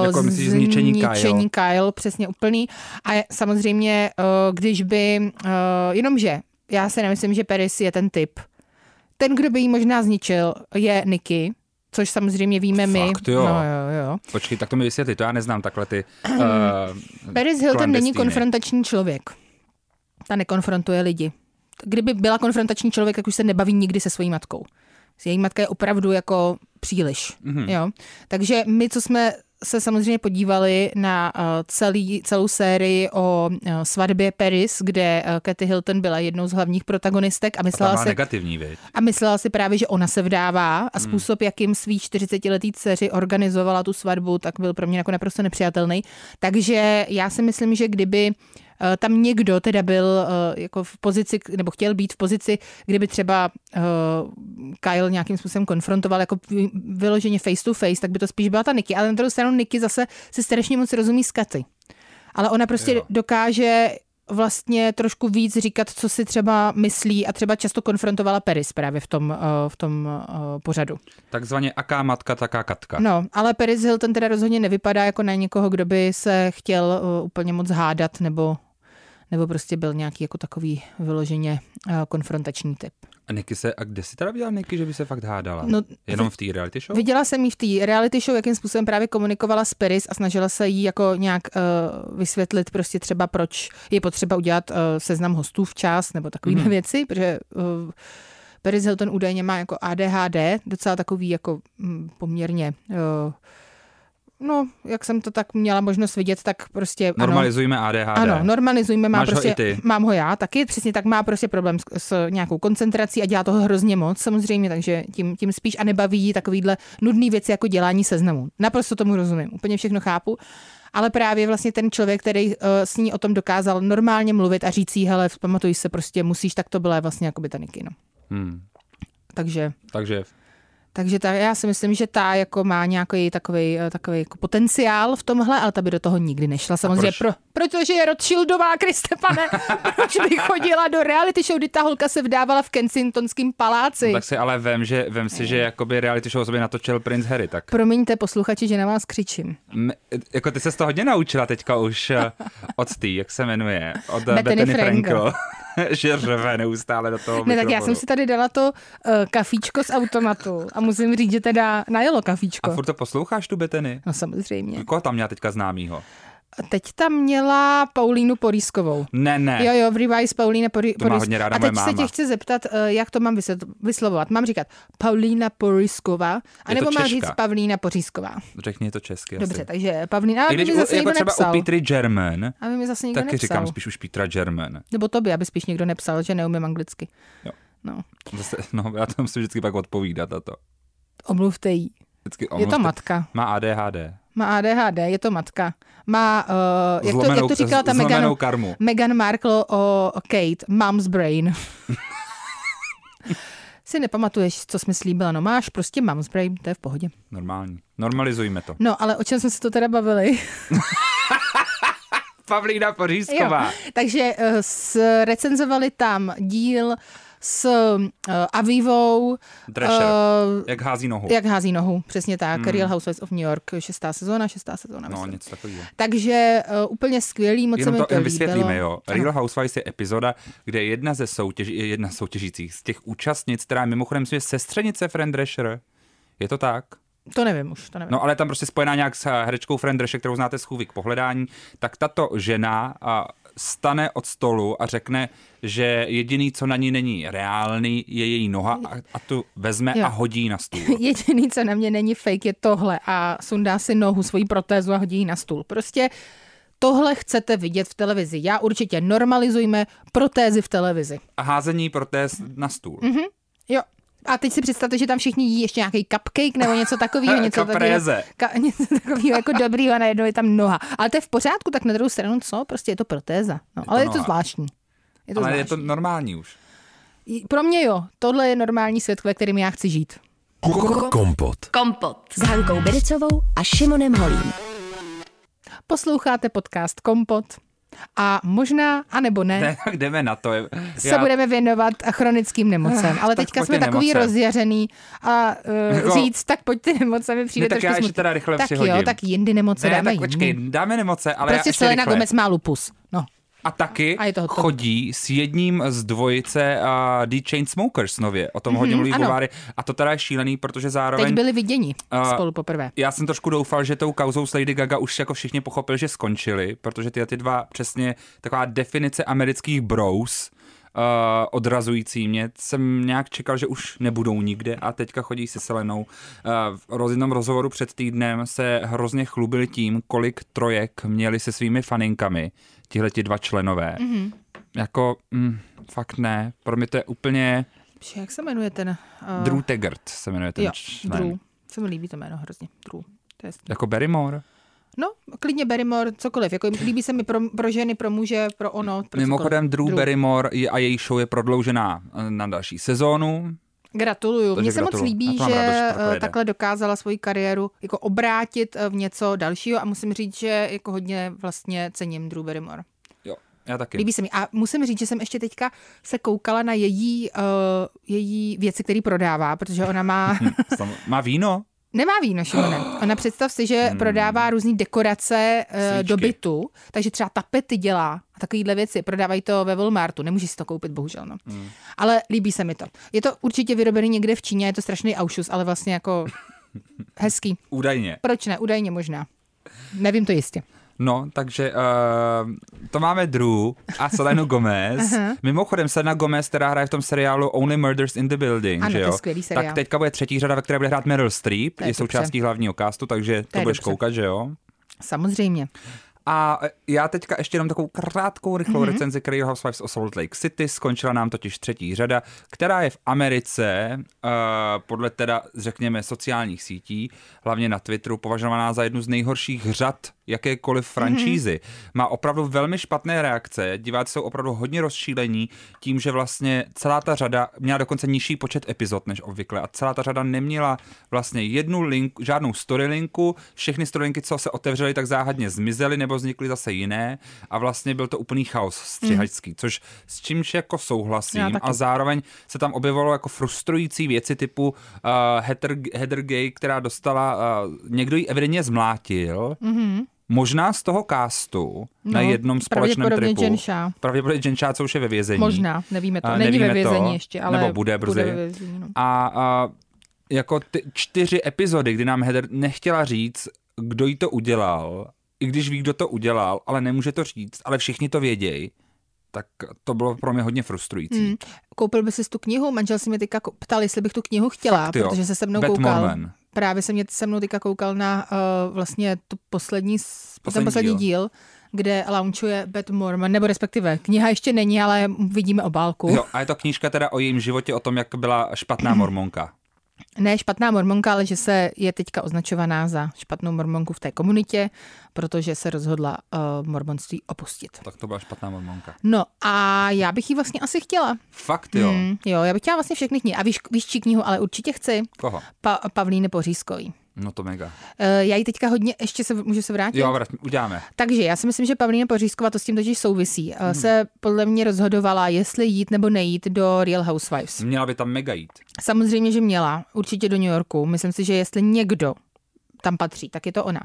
uh, Jako myslíš zničení Kyle? zničení Kyle, přesně úplný. A samozřejmě, uh, když by, uh, jenomže já si nemyslím, že Paris je ten typ. Ten, kdo by jí možná zničil, je Nicky, což samozřejmě víme my. Fakt, jo. No, jo, jo. Počkej, tak to mi vysvětli, to já neznám takhle ty uh, Paris Hilton není konfrontační člověk. Ta nekonfrontuje lidi. Kdyby byla konfrontační člověk, tak už se nebaví nikdy se svojí matkou. Její matka je opravdu jako příliš. Mhm. Mm-hmm. Jo? Takže my, co jsme se samozřejmě podívali na uh, celý, celou sérii o uh, svatbě Paris, kde uh, Kathy Hilton byla jednou z hlavních protagonistek a myslela byla si, negativní, viď? a myslela si právě, že ona se vdává Hmm. a způsob, jakým svý 40-letý dceři organizovala tu svatbu, tak byl pro mě jako naprosto nepřijatelný. Takže já si myslím, že kdyby eh, tam někdo teda byl eh, jako v pozici, nebo chtěl být v pozici, kdyby třeba uh, Kyle nějakým způsobem konfrontoval jako vy- vyloženě face to face, tak by to spíš byla ta Niky. Ale na druhou stranu Niky zase si strašně moc rozumí s Katy. Ale ona prostě Jo. dokáže vlastně trošku víc říkat, co si třeba myslí a třeba často konfrontovala Paris právě v tom, eh, v tom eh, pořadu. Takzvaně aká matka, taká katka. No, ale Paris Hilton teda rozhodně nevypadá jako na někoho, kdo by se chtěl eh, úplně moc hádat nebo nebo prostě byl nějaký jako takový vyloženě eh, konfrontační typ. A Niky se, a kde si teda viděla Niky, že by se fakt hádala? No, Jenom v té reality show? Viděla jsem jí v té reality show, jakým způsobem právě komunikovala s Paris a snažila se jí jako nějak uh, vysvětlit prostě třeba, proč je potřeba udělat uh, seznam hostů včas nebo takové mm-hmm. věci, protože uh, Paris Hilton údajně má jako ADHD, docela takový jako mm, poměrně uh, No, jak jsem to tak měla možnost vidět, tak prostě ano. Normalizujme ADHD. Ano, normalizujme, má Máš ho prostě, i ty. mám ho já taky, přesně tak má prostě problém s, s nějakou koncentrací a dělá toho hrozně moc samozřejmě, takže tím, tím spíš a nebaví jí takovýhle nudný věci jako dělání seznamu. Naprosto tomu rozumím, úplně všechno chápu. Ale právě vlastně ten člověk, který uh, s ní o tom dokázal normálně mluvit a říct jí, hele, pamatuj se, prostě musíš, tak to byla vlastně jako by ta Niky, no. Hmm. Takže Takže takže ta, já si myslím, že ta jako má nějaký takový, takový jako potenciál v tomhle, ale ta by do toho nikdy nešla. Samozřejmě, proč? pro, protože je Rothschildová, Kriste pane, proč by chodila do reality show, kdy ta holka se vdávala v Kensingtonském paláci. no, tak si ale vem, že, vem si, že jakoby reality show sobě natočil Prince Harry, tak Promiňte posluchači, že na vás křičím. M, jako ty se to hodně naučila teďka už eh, od tý, jak se jmenuje, od eh, Bethany Bethany Frankel. Frankel. že řve neustále do toho Ne, tak já jsem si tady dala to uh, kafíčko z automatu a musím říct, že teda najelo kafíčko. A furt to posloucháš tu Bethany? No samozřejmě. Koho tam měla teďka známýho? Teď tam měla Paulínu Porískovou. Ne, ne. Jo, jo, v Revise Paulína To má Poris- hodně ráda A teď se tě chci zeptat, eh, jak to mám vyslovovat. Mám říkat Paulína Porisková, anebo mám říct Pavlína Pořízková. Řekni to česky Dobře, asi. takže Pavlína, aby když mi zase jako někdo třeba nepsal. u Petry German, Aby mi zase někdo taky nepsal. říkám spíš už Petra German. Nebo tobě, aby spíš někdo nepsal, že neumím anglicky. Jo. No, Zase, no, já to musím vždycky pak odpovídat na to. omluvte jí. Vždycky Je to omluvte. matka. Má ADHD. Má ADHD, je to matka. Má, uh, jak, to, jak Zlomenou- to říkala ta zlomenou Meghan, karmu. Meghan Markle o Kate, mom's brain. si nepamatuješ, co jsi slíbila, no máš prostě mom's brain, to je v pohodě. Normální. Normalizujme to. No, ale o čem jsme se to teda bavili? Pavlína Pořízková. Takže uh, recenzovali tam díl s uh, Avivou, Drescher. uh, Jak hází nohu. jak hází nohu, přesně tak, hmm. Real Housewives of New York, šestá sezóna, šestá sezóna, No, myslím. něco takového. Takže uh, úplně skvělý, moc se Jenom mi to to líbilo. vysvětlíme, jo. Ano. Real Housewives je epizoda, kde jedna ze soutěží, jedna soutěžících, z těch účastnic, která je mimochodem je sestřenice Fran Drescher. Je to tak? To nevím už, to nevím. No ale tam prostě spojená nějak s herečkou Fran Drescher, kterou znáte z chůvy k pohledání, tak tato žena a stane od stolu a řekne, že jediný, co na ní není reálný, je její noha a, a tu vezme Jo. a hodí na stůl. Jediný, co na mě není fake, je tohle a sundá si nohu, svoji protézu a hodí ji na stůl. Prostě tohle chcete vidět v televizi. Já určitě normalizujme protézy v televizi. A házení protéz na stůl. Mhm. Jo. A teď si představte, že tam všichni jí ještě nějaký cupcake nebo něco takového, něco takového, ka, něco takového jako dobrýho a najednou je tam noha. Ale to je v pořádku, tak na druhou stranu co? Prostě je to protéza. No, to ale je to noha. zvláštní. Je to Ale zvláštní. je to normální už. Pro mě jo, tohle je normální svět, ve kterém já chci žít. Kompot. Kompot s Hankou Bericovou a Šimonem Holím. Posloucháte podcast Kompot a možná, anebo ne, Ne, tak jdeme na to. se já... budeme věnovat chronickým nemocem. Ale Tak teďka pojď jsme takový nemoce. rozjařený a uh, Jako- říct, tak pojď ty nemoce mi přijde Ne, tak já ještě smutný. teda rychle Tak přihodím. jo, tak jindy nemoce Ne, dáme tak počkej, jindy. dáme nemoce, ale Prostě Selena. Gomez má lupus. No. A taky A je to chodí s jedním z dvojice uh, The Chainsmokers nově. O tom hodně mluví. Bováry. A to teda je šílený, protože zároveň... Teď byli viděni A- spolu poprvé. Já jsem trošku doufal, že tou kauzou s Lady Gaga už jako všichni pochopili, že skončili, protože ty, ty dva přesně taková definice amerických bros, uh, odrazující mě. Jsem nějak čekal, že už nebudou nikde a teďka chodí se Selenou. Uh, v jednom rozhovoru před týdnem se hrozně chlubili tím, kolik trojek měli se svými faninkami, tihle ti dva členové. Mm-hmm. Jako, mm, fakt ne. Pro mě to je úplně... Že Jak se jmenuje ten? Uh, Drew Taggart se jmenuje ten jo, člen. Drew. Se mi líbí to jméno hrozně. Drew. To je Jako Barrymore. No, klidně Barrymore, cokoliv. Jako líbí se mi pro, pro ženy, pro muže, pro ono. Pro Mimochodem cokoliv. Drew, Barrymore je, a její show je prodloužená eh, na další sezónu. Gratuluju. Mně se moc líbí, že to eh, takhle dokázala svoji kariéru jako obrátit eh, v něco dalšího a musím říct, že jako hodně vlastně cením Drew Barrymore. Jo, já taky. Líbí se mi. A musím říct, že jsem ještě teďka se koukala na její, uh, její věci, které prodává, protože ona má, Má víno? Nemá víno, Šimone. Ona představ si, že prodává různé dekorace uh, Svíčky. do bytu, takže třeba tapety dělá a takovýhle věci. Prodávají to ve Walmartu, nemůžeš si to koupit, bohužel. No. Ale líbí se mi to. Je to určitě vyrobený někde v Číně, je to strašný aušus, ale vlastně jako hezký. Údajně. Proč ne? Údajně možná. Nevím to jistě. No, takže uh, to máme Drew a Selenu Gomez. Mimochodem, Selena Gomez, která hraje v tom seriálu Only Murders in the Building, Ano, že to je jo? skvělý seriál. Tak teďka bude třetí řada, ve které bude hrát Meryl Streep, To je, je součástí hlavního castu, takže to, je budeš dobře. koukat, že jo? Samozřejmě. A e, já teďka ještě jenom takovou krátkou, rychlou Mhm. mm-hmm. recenzi Real Housewives of Salt Lake City. Skončila nám totiž třetí řada, která je v Americe, uh, podle teda, řekněme, sociálních sítí, hlavně na Twitteru, považovaná za jednu z nejhorších řad jakékoliv franšízy. Mm-hmm. Má opravdu velmi špatné reakce, diváci jsou opravdu hodně rozšílení tím, že vlastně celá ta řada měla dokonce nižší počet epizod než obvykle a celá ta řada neměla vlastně jednu link, žádnou storylinku, všechny storylinky, co se otevřely, tak záhadně zmizely nebo vznikly zase jiné a vlastně byl to úplný chaos střihačský, mm. což s čímž jako souhlasím a zároveň se tam objevovalo jako frustrující věci typu uh, Heather, Heather Gay, která dostala, uh, někdo ji evidentně zmlátil, mm-hmm. Možná z toho castu no, na jednom společném pravděpodobně tripu. Jen Shah. Pravděpodobně Jen Shah, co už je ve vězení. Možná, nevíme to. Není nevíme ve vězení to, ještě, ale nebo bude brzy. ve vězení, no. A, a jako ty čtyři epizody, kdy nám Heather nechtěla říct, kdo jí to udělal, i když ví, kdo to udělal, ale nemůže to říct, ale všichni to vědějí, tak to bylo pro mě hodně frustrující. Hmm. Koupil by si tu knihu? Manžel se mě teďka ptal, jestli bych tu knihu chtěla, Fakt jo. protože se se mnou Beth koukal. Mormon. Právě se mě se mnou teďka koukal na uh, vlastně tu poslední, Poslední ten poslední díl. díl. kde launchuje Beth Mormon, nebo respektive kniha ještě není, ale vidíme obálku. Jo, a je to knížka teda o jejím životě, o tom, jak byla špatná mormonka. Ne špatná mormonka, ale že se je teďka označovaná za špatnou mormonku v té komunitě, protože se rozhodla uh, mormonství opustit. Tak to byla špatná mormonka. No a já bych ji vlastně asi chtěla. Fakt jo. Hmm, jo, já bych chtěla vlastně všechny knihy. A víš, víš čí knihu, ale určitě chci. Koho? Pa- Pavlíny Pořízkový. No to mega. Uh, já ji teďka hodně, ještě se, můžu se vrátit? Jo, vrať, uděláme. Takže já si myslím, že Pavlína Pořízková, to s tím totiž souvisí, Hmm. mm. se podle mě rozhodovala, jestli jít nebo nejít do Real Housewives. Měla by tam mega jít. Samozřejmě, že měla, určitě do New Yorku. Myslím si, že jestli někdo tam patří, tak je to ona.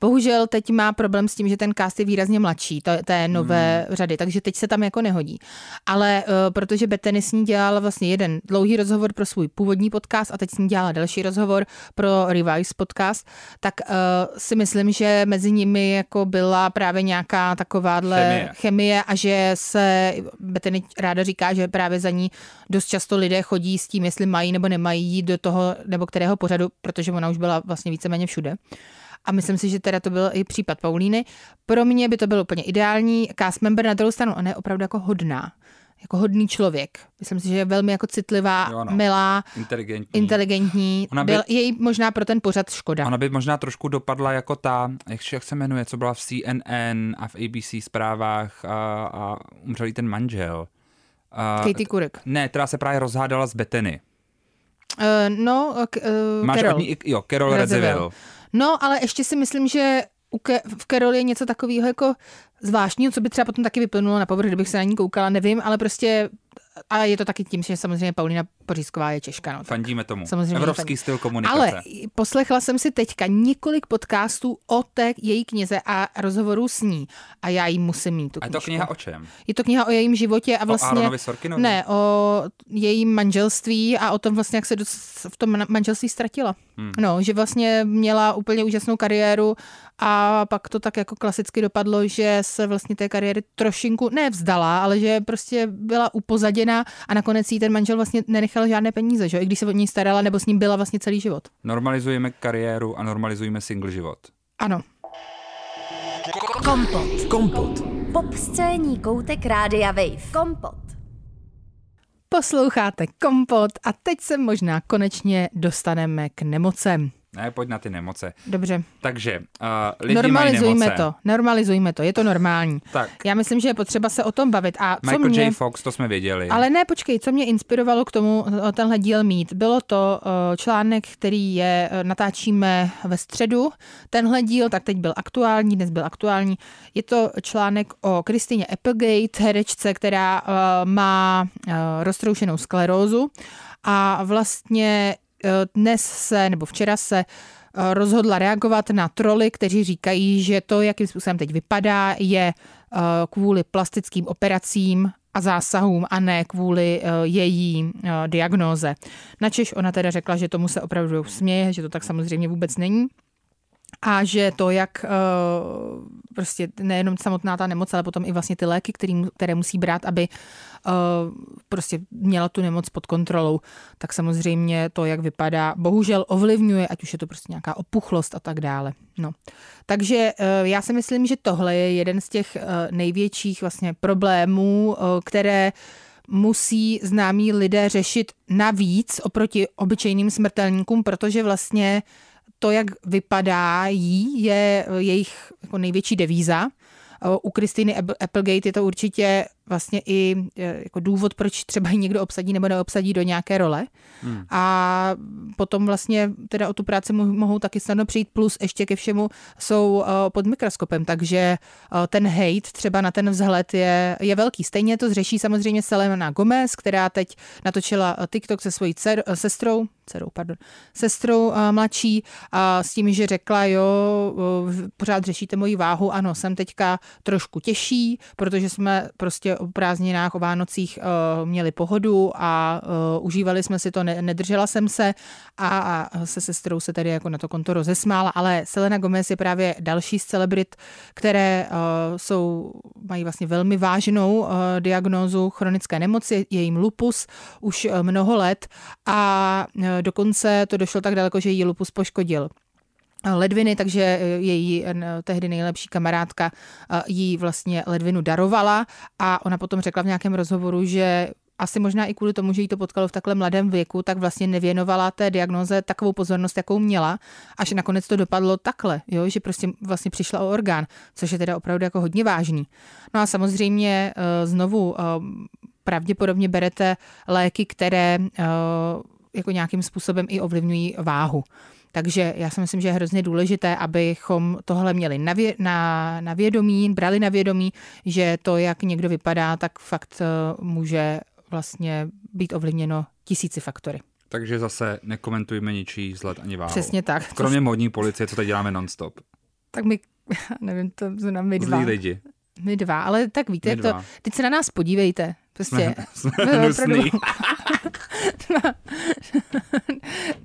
Bohužel teď má problém s tím, že ten cast je výrazně mladší, to, té nové hmm. řady, takže teď se tam jako nehodí. Ale uh, protože Bethany s ní dělala vlastně jeden dlouhý rozhovor pro svůj původní podcast a teď s ní dělala další rozhovor pro Revise podcast, tak uh, si myslím, že mezi nimi jako byla právě nějaká takováhle Chemie. chemie a že se Bethany ráda říká, že právě za ní dost často lidé chodí s tím, jestli mají nebo nemají jít do toho nebo kterého pořadu, protože ona už byla vlastně víceméně všude. A myslím si, že teda to byl i případ Paulíny. Pro mě by to bylo úplně ideální. Cast member na druhou stranu, ona je opravdu jako hodná. Jako hodný člověk. Myslím si, že je velmi jako citlivá, Jo, no. milá, Inteligentní. inteligentní. Ona by- Byl jej možná pro ten pořad škoda. Ona by možná trošku dopadla jako ta, jak, jak se jmenuje, co byla v CNN a v ABC zprávách a, a umřel ten manžel. A, Katie Couric. Ne, která se právě rozhádala s Bethany. Uh, no, k, uh, Máš Carol. ní, i- jo, Carol. Radziwill. No, ale ještě si myslím, že u Ke- v Carol je něco takového jako zvláštního, co by třeba potom taky vyplynulo na povrch, kdybych se na ní koukala, nevím, ale prostě a je to taky tím, že samozřejmě Paulina Pořízková je Češka. No. Fandíme tomu. Samozřejmě Evropský styl komunikace. Ale poslechla jsem si teďka několik podcastů o té její knize a rozhovorů s ní. A já jí musím mít tu a je to kniha o čem? Je to kniha o jejím životě a vlastně... Sorkinovi? Ne, o jejím manželství a o tom vlastně, jak se v tom manželství ztratila. Hmm. No, že vlastně měla úplně úžasnou kariéru a pak to tak jako klasicky dopadlo, že se vlastně té kariéry trošinku nevzdala, ale že prostě byla upozaděna a nakonec jí ten manžel vlastně nenechal žádné peníze, že? jo, i když se o ní starala nebo s ním byla vlastně celý život. Normalizujeme kariéru a normalizujeme single život. Ano. Kompot. Kompot. Pop scéní koutek Rádia Wave. Kompot. Posloucháte Kompot a teď se možná konečně dostaneme k nemocem. Ne, pojď na ty nemoce. Dobře, Takže uh, lidi normalizujme mají nemoce. to, normalizujme to, je to normální. Tak. Já myslím, že je potřeba se o tom bavit. A co Michael mě... J. Fox, to jsme věděli. Ale ne, počkej, co mě inspirovalo k tomu tenhle díl mít? Bylo to eh, článek, který je, natáčíme ve středu. Tenhle díl, tak teď byl aktuální, dnes byl aktuální. Je to článek o Kristině Applegate, herečce, která eh, má eh, roztroušenou sklerózu a vlastně dnes se, nebo včera se eh, rozhodla reagovat na troly, kteří říkají, že to, jakým způsobem teď vypadá, je eh, kvůli plastickým operacím a zásahům a ne kvůli její diagnóze. Načež ona teda řekla, že tomu se opravdu směje, že to tak samozřejmě vůbec není a že to, jak uh, prostě nejenom samotná ta nemoc, ale potom i vlastně ty léky, který, které musí brát, aby uh, prostě měla tu nemoc pod kontrolou, tak samozřejmě to, jak vypadá, bohužel ovlivňuje, ať už je to prostě nějaká opuchlost a tak dále. No. Takže uh, já si myslím, že tohle je jeden z těch uh, největších vlastně problémů, uh, které musí známí lidé řešit navíc oproti obyčejným smrtelníkům, protože vlastně to, jak vypadají, je jejich jako největší devíza. U Kristýny Applegate je to určitě vlastně i jako důvod, proč třeba ji někdo obsadí nebo neobsadí do nějaké role. Hmm. A potom vlastně teda o tu práci mohou taky snadno přijít, plus ještě ke všemu jsou pod mikroskopem, takže ten hate třeba na ten vzhled je, je velký. Stejně to zřeší samozřejmě Selena Gomez, která teď natočila TikTok se svojí dcer, sestrou, dcerou, pardon, sestrou mladší a s tím, že řekla, jo, pořád řešíte moji váhu, ano, jsem teďka trošku těžší, protože jsme prostě o prázdninách, o Vánocích uh, měli pohodu a uh, užívali jsme si to, ne, nedržela jsem se a, se sestrou se tady jako na to konto rozesmála, ale Selena Gomez je právě další z celebrit, které uh, jsou, mají vlastně velmi vážnou diagnózu chronické nemoci, je jim lupus už mnoho let a dokonce to došlo tak daleko, že jí lupus poškodil ledviny, takže její tehdy nejlepší kamarádka jí vlastně ledvinu darovala a ona potom řekla v nějakém rozhovoru, že asi možná i kvůli tomu, že jí to potkalo v takhle mladém věku, tak vlastně nevěnovala té diagnoze takovou pozornost, jakou měla, až nakonec to dopadlo takhle, jo? že prostě vlastně přišla o orgán, což je teda opravdu jako hodně vážný. No a samozřejmě znovu pravděpodobně berete léky, které jako nějakým způsobem i ovlivňují váhu. Takže já si myslím, že je hrozně důležité, abychom tohle měli na, vě, na, na vědomí, brali na vědomí, že to, jak někdo vypadá, tak fakt uh, může vlastně být ovlivněno tisíci faktory. Takže zase nekomentujme ničí vzhled ani váhu. Přesně tak. Kromě modní policie, co teď děláme nonstop. Tak my, nevím, to znamená my dva. Zlí lidi. My dva, ale tak víte, to, teď se na nás podívejte. Prostě. Jsme, jsme hnusný. dva,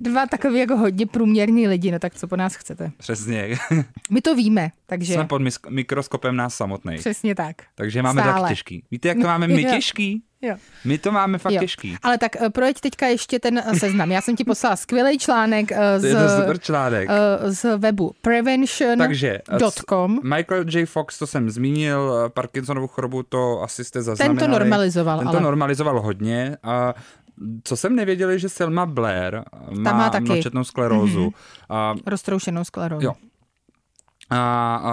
dva takový jako hodně průměrní lidi, no tak co po nás chcete? Přesně. My to víme, takže... Jsme pod mikroskopem nás samotný. Přesně tak. Takže máme Stále. tak těžký. Víte, jak to máme my těžký? Jo. My to máme fakt jo. těžký. Ale tak projeď teďka ještě ten seznam. Já jsem ti poslala skvělý článek z, je to super článek. z webu prevention.com. Michael J. Fox, to jsem zmínil, Parkinsonovu chorobu, to asi jste zaznamenali. Ten to normalizoval. Ten to ale... normalizoval hodně a co jsem nevěděl, je, že Selma Blair má, má taky. mlčetnou sklerózu. Mm-hmm. A. Roztroušenou sklerózu. Jo. A, a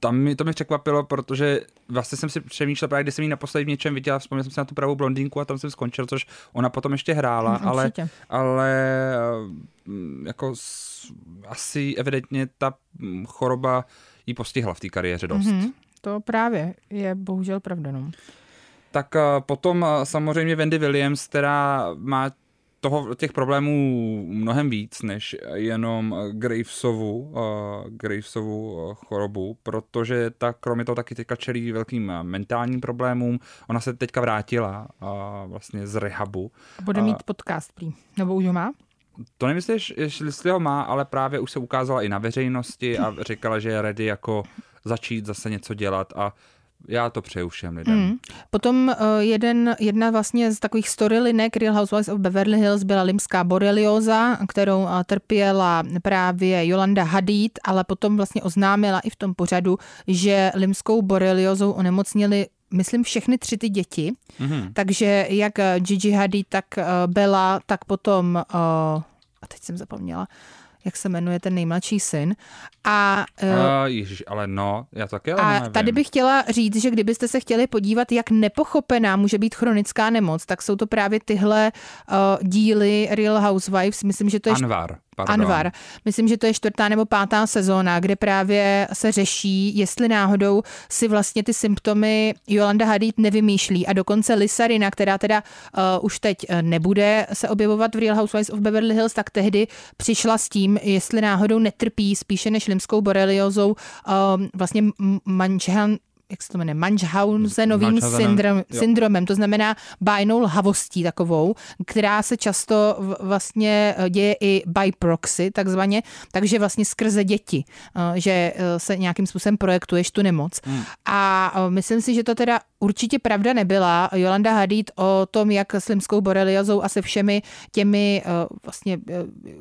tam mi to mě překvapilo, protože vlastně jsem si přemýšlel právě, když jsem ji naposledy v něčem viděla, vzpomněl jsem si na tu pravou blondýnku a tam jsem skončil, což ona potom ještě hrála, Mm, ale, určitě. ale jako s, asi evidentně ta mm, choroba jí postihla v té kariéře dost. Mhm, to právě je bohužel pravda. No. Tak eh, potom eh, samozřejmě Wendy Williams, která má toho, těch problémů mnohem víc než jenom eh, Gravesovu, uh, Gravesovu uh, chorobu, protože ta kromě toho taky teďka čelí velkým mentálním problémům. Ona se teďka vrátila uh, vlastně z rehabu. Bude mít podcast prý. Nebo už ho má? To nemyslíš, jestli ho má, ale právě už se ukázala i na veřejnosti a říkala, že je ready jako začít zase něco dělat a já to přeju všem lidem. Mm. Potom uh, jeden, jedna vlastně z takových storylinek Real Housewives of Beverly Hills byla limská borelioza, kterou uh, trpěla právě Jolanda Hadid, ale potom vlastně oznámila i v tom pořadu, že limskou boreliozou onemocnili myslím všechny tři ty děti, Mm-hmm. takže jak eh, Gigi Hadid, tak uh, Bella, tak potom, uh, a teď jsem zapomněla, jak se jmenuje ten nejmladší syn. A uh, ježiš, ale no, já taky ale a nevím. tady bych chtěla říct, že kdybyste se chtěli podívat, jak nepochopená může být chronická nemoc, tak jsou to právě tyhle uh, díly Real Housewives. Myslím, že to je Anvar, pardon. Anvar. Myslím, že to je čtvrtá nebo pátá sezóna, kde právě se řeší, jestli náhodou si vlastně ty symptomy Jolanda Hadid nevymýšlí. A dokonce Lisarina, která teda uh, už teď uh, nebude se objevovat v Real Housewives of Beverly Hills, tak tehdy přišla s tím, jestli náhodou netrpí spíše než limskou boreliozou uh, vlastně m- Manžhan jak se to jmenuje, Munchausenovým syndrom, syndromem, to znamená bájnou lhavostí takovou, která se často vlastně eh, děje i by proxy, takzvaně, takže vlastně skrze děti, eh, že eh, se nějakým způsobem projektuješ tu nemoc. Hmm. A myslím si, že to teda určitě pravda nebyla. Jolanda Hadid o tom, jak s limskou boreliozou a se všemi těmi vlastně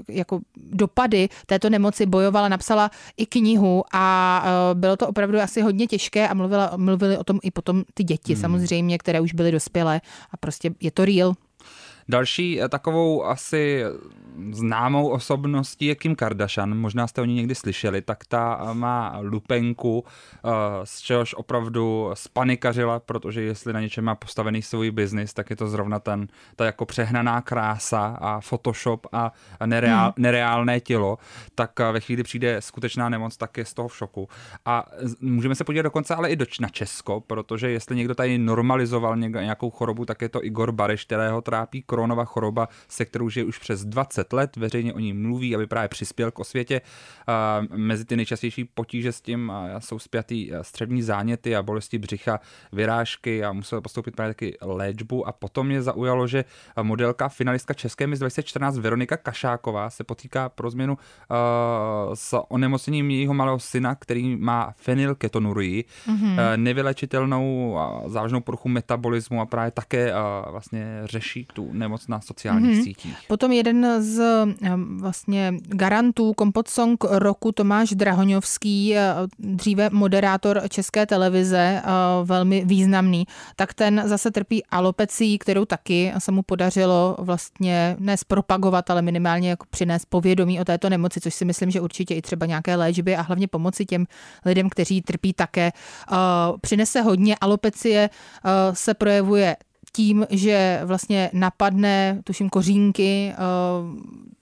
jako dopady této nemoci bojovala, napsala i knihu a bylo to opravdu asi hodně těžké a mluvila, mluvili o tom i potom ty děti Hmm. samozřejmě, které už byly dospělé a prostě je to real. Další eh, takovou asi známou osobností je Kim Kardashian, možná jste o ní někdy slyšeli, tak ta eh, má lupenku, eh, z čehož opravdu spanikařila, protože jestli na něčem má postavený svůj biznis, tak je to zrovna ten, ta jako přehnaná krása a Photoshop a nereál, hmm. nereálné tělo, tak ve chvíli přijde skutečná nemoc, tak je z toho v šoku. A můžeme se podívat dokonce ale i do, na Česko, protože jestli někdo tady normalizoval nějakou chorobu, tak je to Igor Bareš, kterého trápí koronová choroba, se kterou žije už přes 20 let, veřejně o ní mluví, aby právě přispěl k osvětě. A mezi ty nejčastější potíže s tím jsou spjatý a, střevní záněty a bolesti břicha, vyrážky a musel postoupit právě taky léčbu. A potom mě zaujalo, že modelka, finalistka České Miss 2014 Veronika Kašáková se potýká pro změnu uh, s onemocněním jejího malého syna, který má fenylketonurii, mm-hmm. uh, nevylečitelnou a závažnou poruchu metabolismu a právě také vlastně řeší tu nemoc na sociálních mm-hmm. sítích. Potom jeden z vlastně garantů Kompot Song roku Tomáš Drahoňovský, eh, dříve moderátor České televize, eh, velmi významný, tak ten zase trpí alopecí, kterou taky se mu podařilo vlastně ne zpropagovat, ale minimálně jako přinést povědomí o této nemoci, což si myslím, že určitě i třeba nějaké léčby a hlavně pomoci těm lidem, kteří trpí také. Eh, Přinese hodně alopecie, se projevuje tím, že vlastně napadne, tuším, kořínky eh,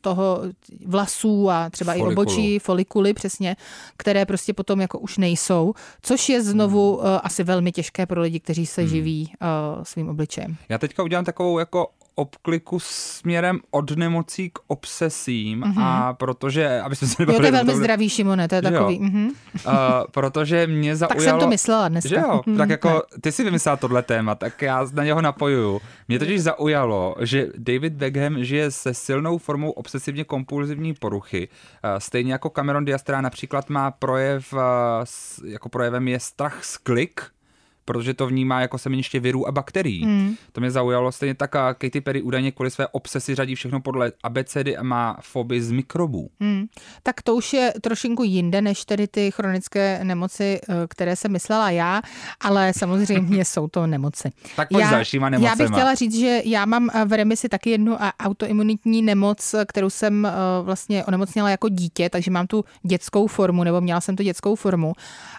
toho vlasů a třeba Folikulu. i obočí, folikuly přesně, které prostě potom jako už nejsou, což je znovu Hmm. uh, asi velmi těžké pro lidi, kteří se živí uh, svým obličejem. Já teďka udělám takovou jako obkliku směrem od nemocí k obsesím mm-hmm. a protože, abyste se Jo, to nebavili je velmi o tom- zdravý, Šimone, to je takový. mhm. Uh, protože mě zaujalo... Tak jsem to myslela dneska. Že jo, Mhm, tak jako ty si vymyslel tohle téma, tak já na něho napojuju. Mě totiž zaujalo, že David Beckham žije se silnou formou obsesivně kompulzivní poruchy, uh, stejně jako Cameron Diaz, která například má projev, uh, s- jako projevem je strach z klik, protože to vnímá jako semeniště virů a bakterií. Hmm. To mě zaujalo. Stejně tak a Katy Perry údajně kvůli své obsesi řadí všechno podle abecedy a má fobii z mikrobů. Hmm. Tak to už je trošinku jinde, než tedy ty chronické nemoci, eh, které jsem myslela já, ale samozřejmě jsou to nemoci. Tak pojď s dalšíma nemocema. Já bych chtěla říct, že já mám eh, v remisi taky jednu a- autoimunitní nemoc, eh, kterou jsem eh, vlastně onemocněla jako dítě, takže mám tu dětskou formu, nebo měla jsem tu dětskou formu.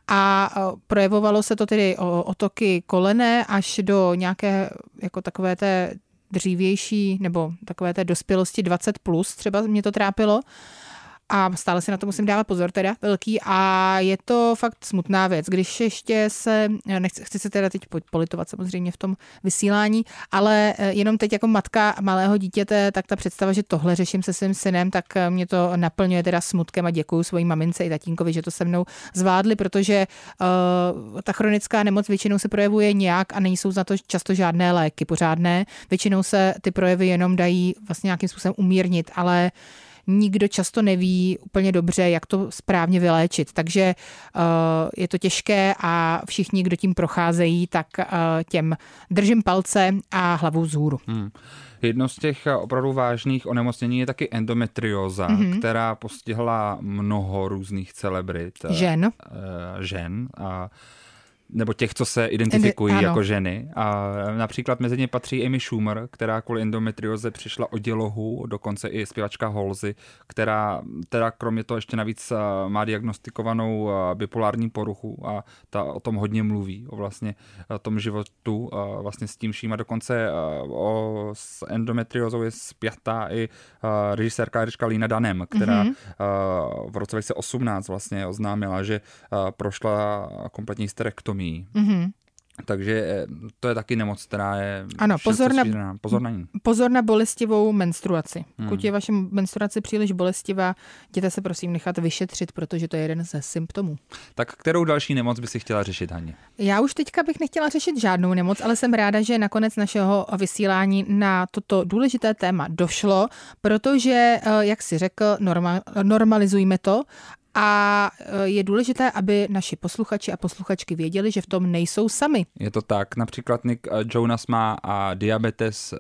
A eh, projevovalo se to tedy o, otoky kolené až do nějaké jako takové té dřívější nebo takové té dospělosti 20 plus, třeba mě to trápilo a stále si na to musím dávat pozor teda, velký a je to fakt smutná věc, když ještě se, nechci, chci se teda teď politovat samozřejmě v tom vysílání, ale eh, jenom teď jako matka malého dítěte, tak ta představa, že tohle řeším se svým synem, tak eh, mě to naplňuje teda smutkem a děkuju svojí mamince i tatínkovi, že to se mnou zvládli, protože uh, ta chronická nemoc většinou se projevuje nějak a nejsou za to často žádné léky pořádné. Většinou se ty projevy jenom dají vlastně nějakým způsobem umírnit, ale nikdo často neví úplně dobře, jak to správně vyléčit. Takže uh, je to těžké a všichni, kdo tím procházejí, tak uh, těm držím palce a hlavu vzhůru. Hmm. Jedno z těch eh, opravdu vážných onemocnění je taky endometrióza, mm-hmm. která postihla mnoho různých celebrit. Žen. Žen. A nebo těch, co se identifikují Indi, jako ženy. A například mezi ně patří Amy Schumer, která kvůli endometrioze přišla o dělohu, dokonce i zpěvačka Halsey, která teda kromě toho ještě navíc eh, má diagnostikovanou eh, bipolární poruchu a ta o tom hodně mluví, o vlastně o eh, tom životu vlastně s tím vším a dokonce o, s endometriozou je spjatá i režisérka Erička Lína Danem, která mm-hmm. v roce 2018 vlastně oznámila, že prošla kompletní hysterektomii zdraví. Mm-hmm. Takže eh, to je taky nemoc, která je ano, pozor na, pozor na ní. Pozor na bolestivou menstruaci. Hmm. Pokud je vaše menstruace příliš bolestivá, jděte se prosím nechat vyšetřit, protože to je jeden ze symptomů. Tak kterou další nemoc by si chtěla řešit, Haně? Já už teďka bych nechtěla řešit žádnou nemoc, ale jsem ráda, že nakonec našeho vysílání na toto důležité téma došlo, protože, eh, jak si řekl, norma, normalizujme to a e, je důležité, aby naši posluchači a posluchačky věděli, že v tom nejsou sami. Je to tak. Například Nick e, Jonas má a diabetes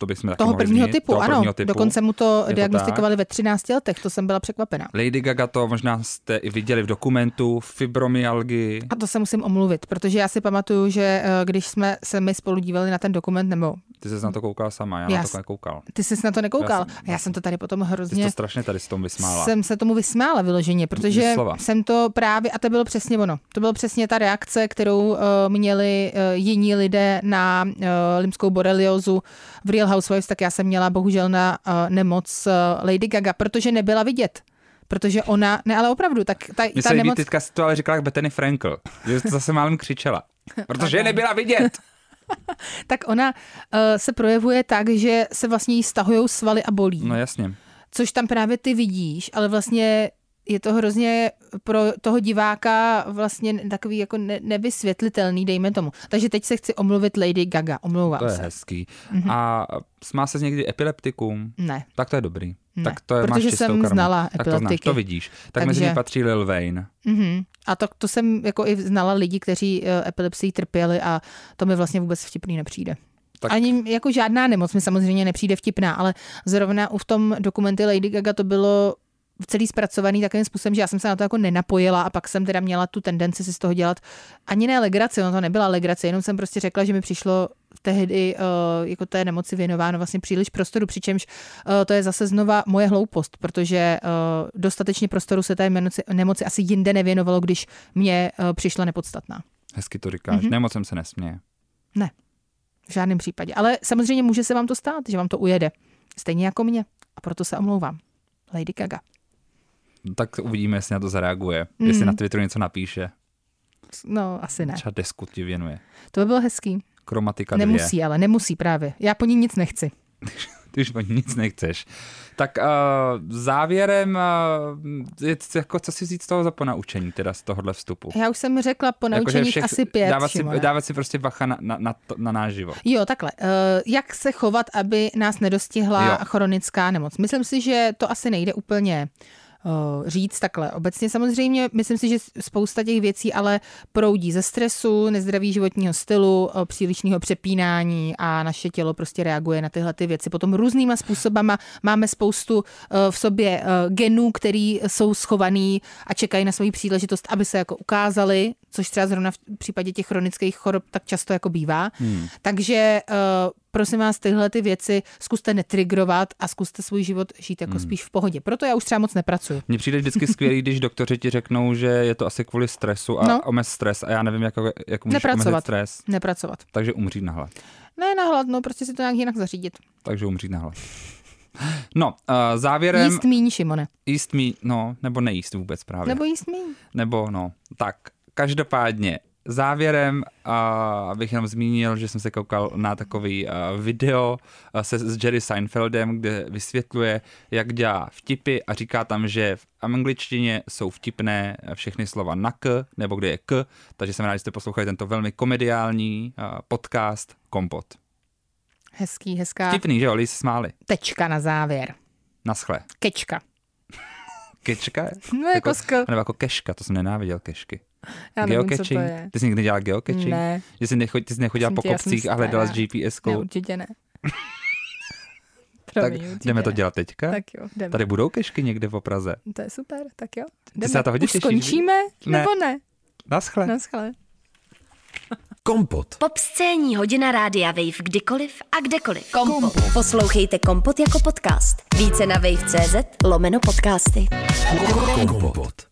to bychom toho prvního zmínit, typu, toho ano. Prvního typu. Dokonce mu to je diagnostikovali to ve 13 letech, to jsem byla překvapena. Lady Gaga to možná jste i viděli v dokumentu, fibromyalgii. A to se musím omluvit, protože já si pamatuju, že když jsme se my spolu dívali na ten dokument, nebo ty jsi na to koukal sama, já, já na to nekoukal. Ty jsi na to nekoukal. Já jsem, já jsem to tady potom hrozně... Ty jsi to strašně tady s tom vysmála. Jsem se tomu vysmála vyloženě, protože Vyslova. jsem to právě, a to bylo přesně ono. To bylo přesně ta reakce, kterou uh, měli uh, jiní lidé na uh, limskou boreliozu v Real Housewives, tak já jsem měla bohužel na uh, nemoc uh, Lady Gaga, protože nebyla vidět protože ona, ne ale opravdu, tak ta, Mně ta se nemoc... teďka to ale říkala jak Bethany Frankl, že to zase málem křičela, protože nebyla vidět. tak ona uh, se projevuje tak, že se vlastně jí stahují svaly a bolí. No jasně. Což tam právě ty vidíš, ale vlastně je to hrozně pro toho diváka vlastně takový jako ne, nevysvětlitelný, dejme tomu. Takže teď se chci omluvit Lady Gaga, omlouvám se. To je hezký. Mm-hmm. A má se někdy epileptikum? Ne. Tak to je dobrý. Ne, tak to je, protože máš jsem karmu. znala tak to, znáš, to vidíš. Tak Takže... mezi ně patří Lil Wayne. Mm-hmm. A to, to jsem jako i znala lidi, kteří uh, epilepsii trpěli a to mi vlastně vůbec vtipný nepřijde. Tak... Ani jako žádná nemoc mi samozřejmě nepřijde vtipná, ale zrovna u v tom dokumenty Lady Gaga to bylo celý zpracovaný takovým způsobem, že já jsem se na to jako nenapojila a pak jsem teda měla tu tendenci si z toho dělat ani ne legraci, no to nebyla legrace, jenom jsem prostě řekla, že mi přišlo tehdy uh, jako té nemoci věnováno vlastně příliš prostoru, přičemž uh, to je zase znova moje hloupost, protože uh, dostatečně prostoru se té nemoci, nemoci asi jinde nevěnovalo, když mě uh, přišla nepodstatná. Hezky to říkáš, mm-hmm. nemocem se nesměje. Ne, v žádném případě. Ale samozřejmě může se vám to stát, že vám to ujede. Stejně jako mě. A proto se omlouvám. Lady Gaga. Tak uvidíme, jestli na to zareaguje. Mm. Jestli na Twitteru něco napíše. No, asi ne. Třeba desku ti věnuje. To by bylo hezký. Kromatika Nemusí, dvě. ale nemusí právě. Já po ní nic nechci. Ty už po ní nic nechceš. Tak uh, závěrem, uh, je, jako, co si říct z toho za ponaučení, teda z tohohle vstupu? Já už jsem řekla ponaučení jako, asi pět. Dávat si, dávat si prostě bacha na, na, na, to, na náš život. Jo, takhle. Uh, jak se chovat, aby nás nedostihla jo. chronická nemoc? Myslím si, že to asi nejde úplně říct takhle. Obecně samozřejmě myslím si, že spousta těch věcí ale proudí ze stresu, nezdravý životního stylu, přílišného přepínání a naše tělo prostě reaguje na tyhle ty věci. Potom různýma způsobama máme spoustu v sobě genů, který jsou schovaný a čekají na svoji příležitost, aby se jako ukázali což třeba zrovna v případě těch chronických chorob tak často jako bývá. Hmm. Takže uh, prosím vás, tyhle ty věci zkuste netrigrovat a zkuste svůj život žít jako hmm. spíš v pohodě. Proto já už třeba moc nepracuju. Mně přijde vždycky skvělý, když doktoři ti řeknou, že je to asi kvůli stresu a no. omez stres a já nevím, jak, jak můžeš Nepracovat. stres. Nepracovat. Takže umřít na hlad. Ne na hlad, no prostě si to nějak jinak zařídit. Takže umřít na hlad. No, uh, závěrem... Jíst míň, Šimone. Jíst míň, no, nebo nejíst vůbec právě. Nebo jíst míň. Nebo, no, tak, každopádně, závěrem uh, abych jenom zmínil, že jsem se koukal na takový uh, video uh, se, s Jerry Seinfeldem, kde vysvětluje, jak dělá vtipy a říká tam, že v angličtině jsou vtipné všechny slova na k, nebo kde je k, takže jsem rád, že jste poslouchali tento velmi komediální uh, podcast Kompot. Hezký, hezká. Vtipný, že jo, lidi se smáli. Tečka na závěr. Naschle. Kečka. Kečka? No jako skl. Nebo jako keška, to jsem nenáviděl kešky. Já nevím, co to je. Ty jsi někdy dělala geocaching? Ne. Že jsi, necho, ty jsi nechodila po kopcích a hledala s. GPS-kou? Ne, určitě ne. tak Promiň, určitě jdeme to dělat teďka? Tak jo, jdeme. Tady budou kešky někde v Praze. To je super, tak jo. Ty se na to hodně Už těšíš, skončíme, Ne. nebo ne? Naschle. Naschle. Kompot. Pop scéní hodina rádia Wave kdykoliv a kdekoliv. Kompot. Poslouchejte Kompot jako podcast. Více na wave.cz lomeno podcasty. Kompot.